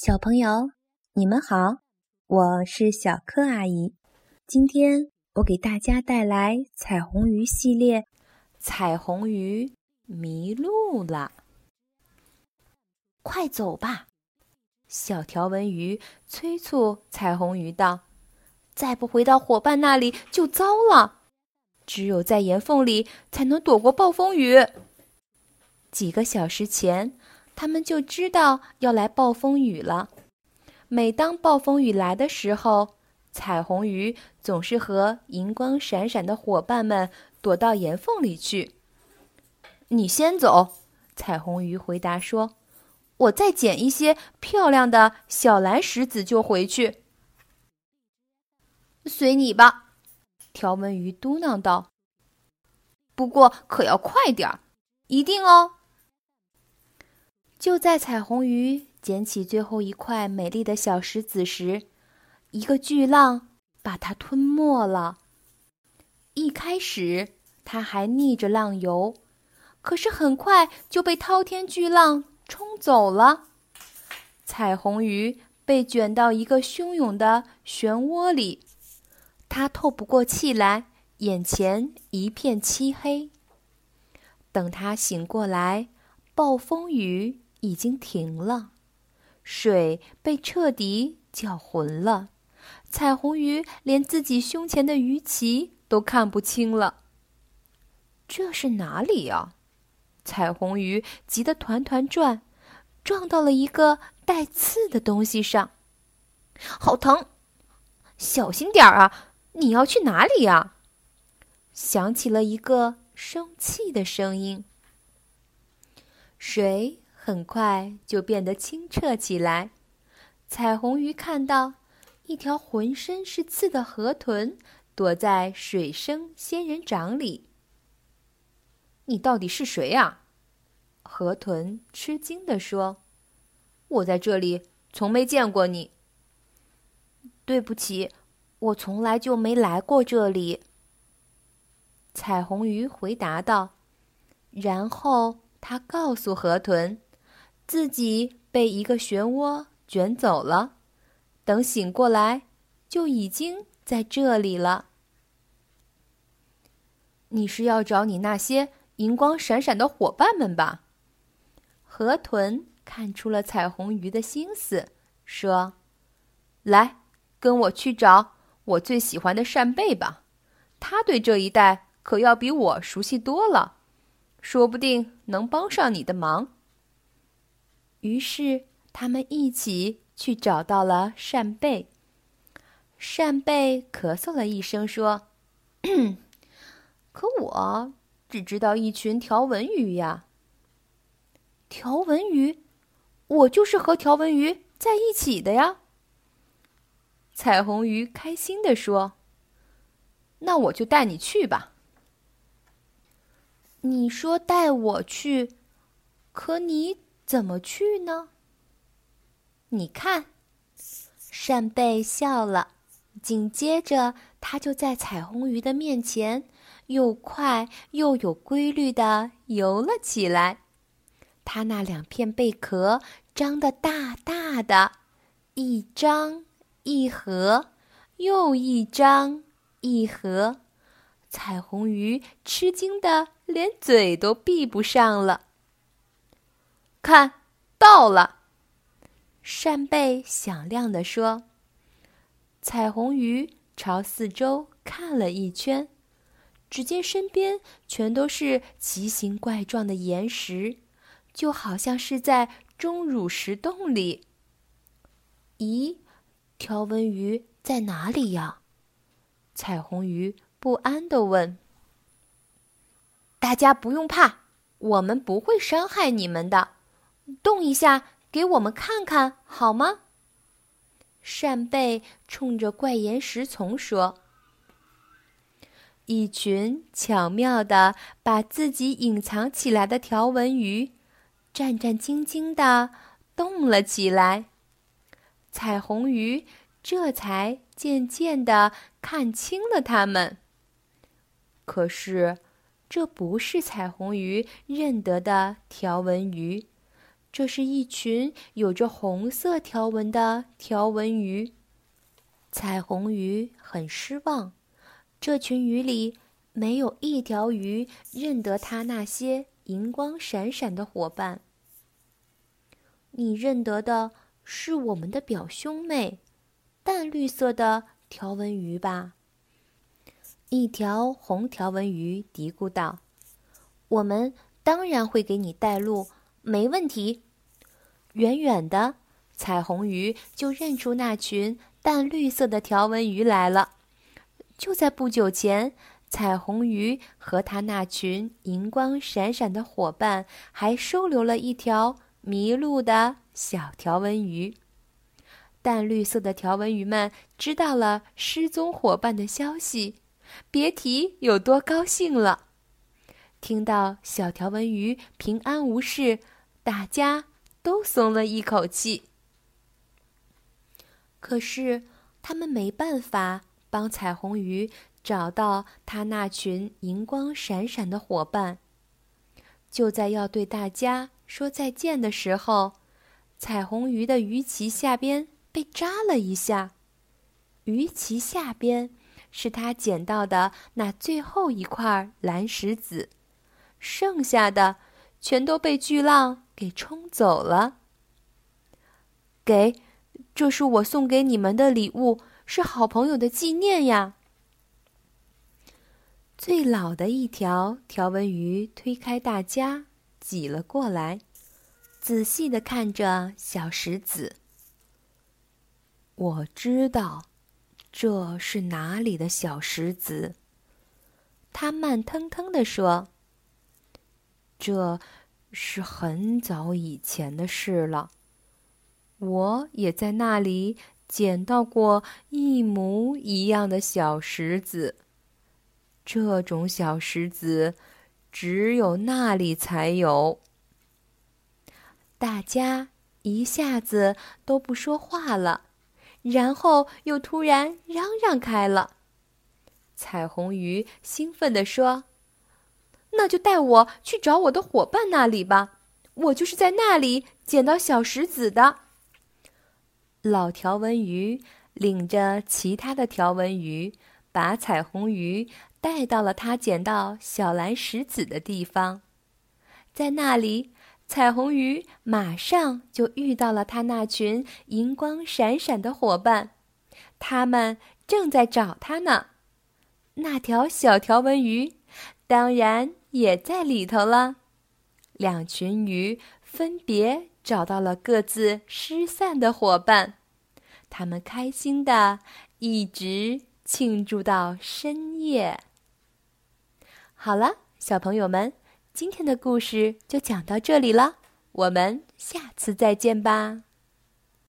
小朋友，你们好，我是小柯阿姨。今天我给大家带来彩虹鱼系列，《彩虹鱼迷路了》。快走吧！小条纹鱼催促彩虹鱼道：“再不回到伙伴那里就糟了。只有在岩缝里才能躲过暴风雨。”几个小时前。他们就知道要来暴风雨了。每当暴风雨来的时候，彩虹鱼总是和银光闪闪的伙伴们躲到岩缝里去。你先走，彩虹鱼回答说：“我再捡一些漂亮的小蓝石子就回去。”随你吧，条纹鱼嘟囔道。不过可要快点儿，一定哦。就在彩虹鱼捡起最后一块美丽的小石子时，一个巨浪把它吞没了。一开始，它还逆着浪游，可是很快就被滔天巨浪冲走了。彩虹鱼被卷到一个汹涌的漩涡里，它透不过气来，眼前一片漆黑。等它醒过来，暴风雨。已经停了，水被彻底搅浑了，彩虹鱼连自己胸前的鱼鳍都看不清了。这是哪里呀？彩虹鱼急得团团转，撞到了一个带刺的东西上，好疼！小心点儿啊！你要去哪里呀？响起了一个生气的声音。水。很快就变得清澈起来。彩虹鱼看到一条浑身是刺的河豚躲在水生仙人掌里。你到底是谁呀？河豚吃惊地说：“我在这里从没见过你。”对不起，我从来就没来过这里。”彩虹鱼回答道。然后他告诉河豚。自己被一个漩涡卷走了，等醒过来，就已经在这里了。你是要找你那些银光闪闪的伙伴们吧？河豚看出了彩虹鱼的心思，说：“来，跟我去找我最喜欢的扇贝吧，他对这一带可要比我熟悉多了，说不定能帮上你的忙。”于是，他们一起去找到了扇贝。扇贝咳嗽了一声，说：“ 可我只知道一群条纹鱼呀。”条纹鱼，我就是和条纹鱼在一起的呀。彩虹鱼开心地说：“那我就带你去吧。”你说带我去，可你……怎么去呢？你看，扇贝笑了，紧接着它就在彩虹鱼的面前，又快又有规律的游了起来。它那两片贝壳张得大大的，一张一合，又一张一合，彩虹鱼吃惊的连嘴都闭不上了。看到了，扇贝响亮地说：“彩虹鱼朝四周看了一圈，只见身边全都是奇形怪状的岩石，就好像是在钟乳石洞里。咦，条纹鱼在哪里呀？”彩虹鱼不安地问。“大家不用怕，我们不会伤害你们的。”动一下，给我们看看好吗？扇贝冲着怪岩石丛说：“一群巧妙的把自己隐藏起来的条纹鱼，战战兢兢的动了起来。彩虹鱼这才渐渐的看清了它们。可是，这不是彩虹鱼认得的条纹鱼。”这是一群有着红色条纹的条纹鱼。彩虹鱼很失望，这群鱼里没有一条鱼认得它那些银光闪闪的伙伴。你认得的是我们的表兄妹，淡绿色的条纹鱼吧？一条红条纹鱼嘀咕道：“我们当然会给你带路，没问题。”远远的，彩虹鱼就认出那群淡绿色的条纹鱼来了。就在不久前，彩虹鱼和它那群银光闪闪的伙伴还收留了一条迷路的小条纹鱼。淡绿色的条纹鱼们知道了失踪伙伴的消息，别提有多高兴了。听到小条纹鱼平安无事，大家。都松了一口气。可是，他们没办法帮彩虹鱼找到他那群银光闪闪的伙伴。就在要对大家说再见的时候，彩虹鱼的鱼鳍下边被扎了一下。鱼鳍下边是他捡到的那最后一块蓝石子，剩下的全都被巨浪。给冲走了。给，这是我送给你们的礼物，是好朋友的纪念呀。最老的一条条纹鱼推开大家，挤了过来，仔细的看着小石子。我知道，这是哪里的小石子。他慢腾腾的说：“这。”是很早以前的事了，我也在那里捡到过一模一样的小石子。这种小石子只有那里才有。大家一下子都不说话了，然后又突然嚷嚷开了。彩虹鱼兴奋地说。那就带我去找我的伙伴那里吧，我就是在那里捡到小石子的。老条纹鱼领着其他的条纹鱼，把彩虹鱼带到了他捡到小蓝石子的地方。在那里，彩虹鱼马上就遇到了他那群银光闪闪的伙伴，他们正在找他呢。那条小条纹鱼，当然。也在里头了。两群鱼分别找到了各自失散的伙伴，他们开心的一直庆祝到深夜。好了，小朋友们，今天的故事就讲到这里了，我们下次再见吧。